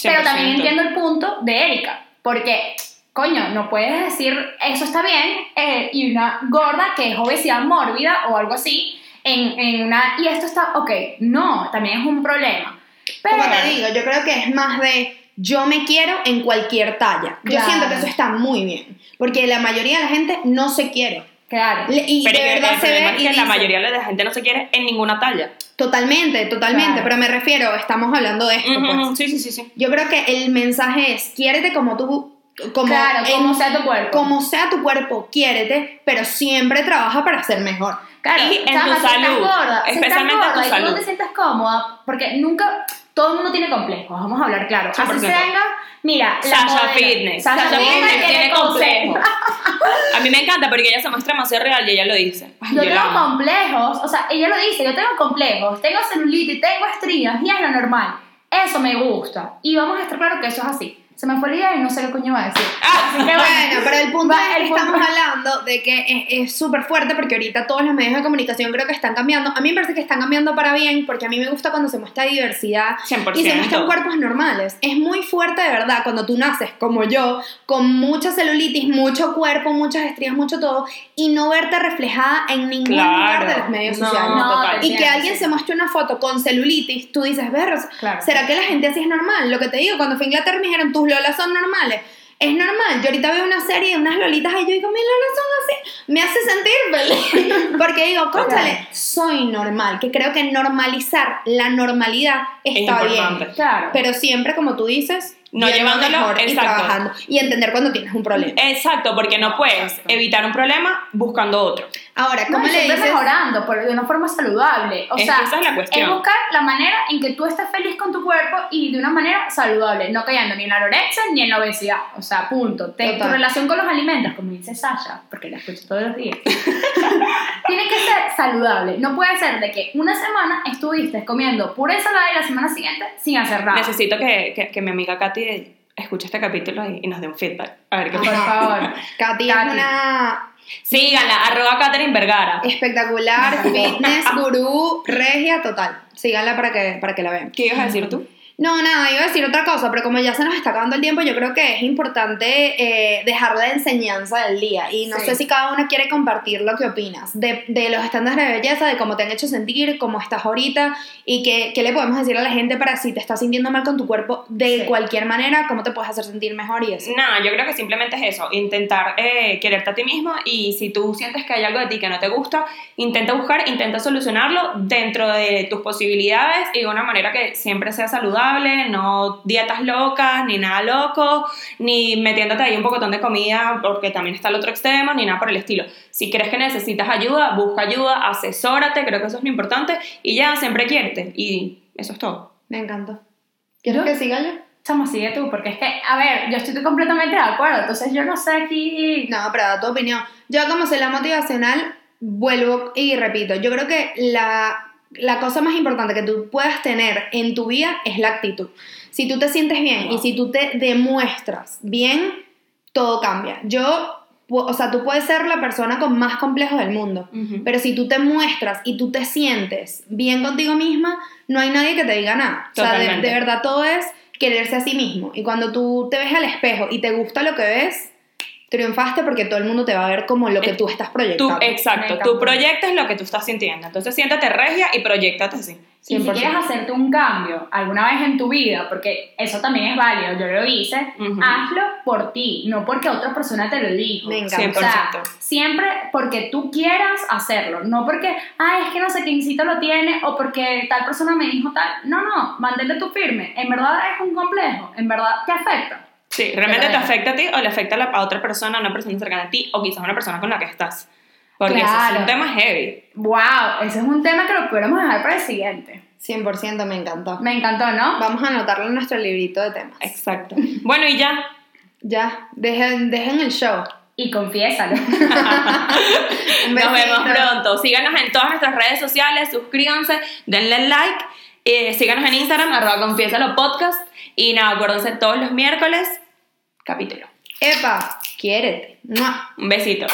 pero 100%. también entiendo el punto de Erika, porque, coño, no puedes decir eso está bien eh, y una gorda que es obesidad mórbida o algo así, en, en una, y esto está, ok, no, también es un problema. Pero, Como te digo, yo creo que es más de yo me quiero en cualquier talla. Yo Claro. siento que eso está muy bien, porque la mayoría de la gente no se quiere. Claro. Le- Y Pero de verdad el se ve es y que la mayoría de la gente no se quiere en ninguna talla. Totalmente, totalmente, Claro. pero me refiero, estamos hablando de esto, pues. Sí, sí, sí, sí. Yo creo que el mensaje es, quiérete como tú, como, Claro, en- como sea tu cuerpo. como sea tu cuerpo, quiérete, pero siempre trabaja para ser mejor. Claro, Y en tu salud, gorda, especialmente en tu gorda y tú no salud. te sientes cómoda, porque nunca, todo el mundo tiene complejos, vamos a hablar claro. Así 100%. venga, mira, la Sasha modelo- Fitness. Sasha, Sasha Fitness Fitness tiene complejos. A mí me encanta porque ella se muestra demasiado real y ella lo dice. Ay, Yo tengo complejos, o sea, ella lo dice, yo tengo complejos, tengo celulitis, tengo estrías y es lo normal. Eso me gusta. Y vamos a estar claro que eso es así. Se me fue el día y no sé qué coño va a decir. Así que Bueno, pero el punto Va, es que punto- estamos hablando de que es- súper fuerte porque ahorita todos los medios de comunicación creo que están cambiando. A mí me parece que están cambiando para bien porque a mí me gusta cuando se muestra diversidad 100%. y se muestran cuerpos normales. Es muy fuerte de verdad cuando tú naces como yo, con mucha celulitis, mucho cuerpo, muchas estrías, mucho todo, y no verte reflejada en ningún Claro. lugar de los medios No, sociales. no, Y que alguien sí. se muestre una foto con celulitis, tú dices, ver, Claro. ¿será que la gente así es normal? Lo que te digo, cuando fui a Inglaterra me dijeron, tus lolas son normales. Es normal, yo ahorita veo una serie de unas lolitas y yo digo, mis lolas son así, me hace sentir feliz. [LAUGHS] Porque digo, cónchale, Claro. soy normal, que creo que normalizar la normalidad está importante. bien. Claro. Pero siempre, como tú dices, No llevándolo, mejor y exacto. trabajando. Y entender cuando tienes un problema. Exacto, porque no puedes Exacto. evitar un problema buscando otro. Ahora, No, ¿cómo y le dices? mejorando, pero de una forma saludable. O Es sea, esa es la cuestión. buscar la manera en que tú estés feliz con tu cuerpo y de una manera saludable, no cayendo ni en la anorexia ni en la obesidad. O sea, punto. Te- tu relación con los alimentos, como dice Sasha, porque la escucho todos los días, [LAUGHS] tiene que ser saludable. No puede ser de que una semana estuviste comiendo pura ensalada y la semana siguiente sin hacer nada. Necesito que, que, que mi amiga Katy escuche este capítulo y, y nos dé un feedback. A ver qué Por pasa. favor. [LAUGHS] Katy es Katy. una Síganla, arroba Catherine Vergara. espectacular fitness gurú [LAUGHS] regia total. Síganla para que, para que la vean. ¿Qué ibas a decir tú? No, nada, iba a decir otra cosa, pero como ya se nos está acabando el tiempo, yo creo que es importante eh, dejar la enseñanza del día. Y no Sí. sé si cada una quiere compartir lo que opinas de, de los estándares de belleza, de cómo te han hecho sentir, cómo estás ahorita y qué, qué le podemos decir a la gente para si te estás sintiendo mal con tu cuerpo de Sí. cualquier manera, cómo te puedes hacer sentir mejor y eso. No, yo creo que simplemente es eso, intentar eh, quererte a ti mismo y si tú sientes que hay algo de ti que no te gusta, intenta buscar, intenta solucionarlo dentro de tus posibilidades y de una manera que siempre sea saludable, no dietas locas, ni nada loco, ni metiéndote ahí un pocotón de comida porque también está el otro extremo, ni nada por el estilo. Si crees que necesitas ayuda, busca ayuda, asesórate, creo que eso es lo importante y ya, siempre quiérete y eso es todo. Me encantó. ¿Quieres Yo- que siga yo? Chamo, sigue tú, porque es que, a ver, yo estoy completamente de acuerdo, entonces yo no sé aquí... No, pero da tu opinión. Yo como soy la motivacional, vuelvo y repito, yo creo que la, la cosa más importante que tú puedas tener en tu vida es la actitud. Si tú te sientes bien y si tú te demuestras bien, todo cambia. Yo, o sea, tú puedes ser la persona con más complejos del mundo, pero si tú te muestras y tú te sientes bien contigo misma, no hay nadie que te diga nada. O sea, de, de verdad todo es quererse a sí mismo. Y cuando tú te ves al espejo y te gusta lo que ves, triunfaste porque todo el mundo te va a ver como lo que tú estás Tú, proyectando. Me exacto, tú proyectas lo que tú estás sintiendo. Entonces siéntate regia y proyectate así. Y si 100%. quieres hacerte un cambio alguna vez en tu vida, porque eso también es válido, yo lo hice, Ujú. hazlo por ti, no porque otra persona te lo dijo. Me encanta. 100%. O sea, siempre porque tú quieras hacerlo, no porque, ay, es que no sé quiéncito lo tiene o porque tal persona me dijo tal. No, no, mantente tú firme. En verdad es un complejo, en verdad te afecta. Sí, realmente te afecta a ti o le afecta a, la- a otra persona, a una persona cercana a ti o quizás a una persona con la que estás. Porque ese es Claro. un tema heavy. Wow, ese es un tema que lo pudiéramos dejar para el siguiente. 100% me encantó. Me encantó, ¿no? Vamos a anotarlo en nuestro librito de temas. Exacto. Bueno, y ya. Ya, dejen, dejen el show. Y confiésalo. [LAUGHS] Nos vemos pronto. Síganos en todas nuestras redes sociales, suscríbanse, denle like, eh, síganos en Instagram, arroba confiésalo podcast. Y nada, acuérdense todos los miércoles, capítulo. Epa, quiérete. ¡Mua! Un besito.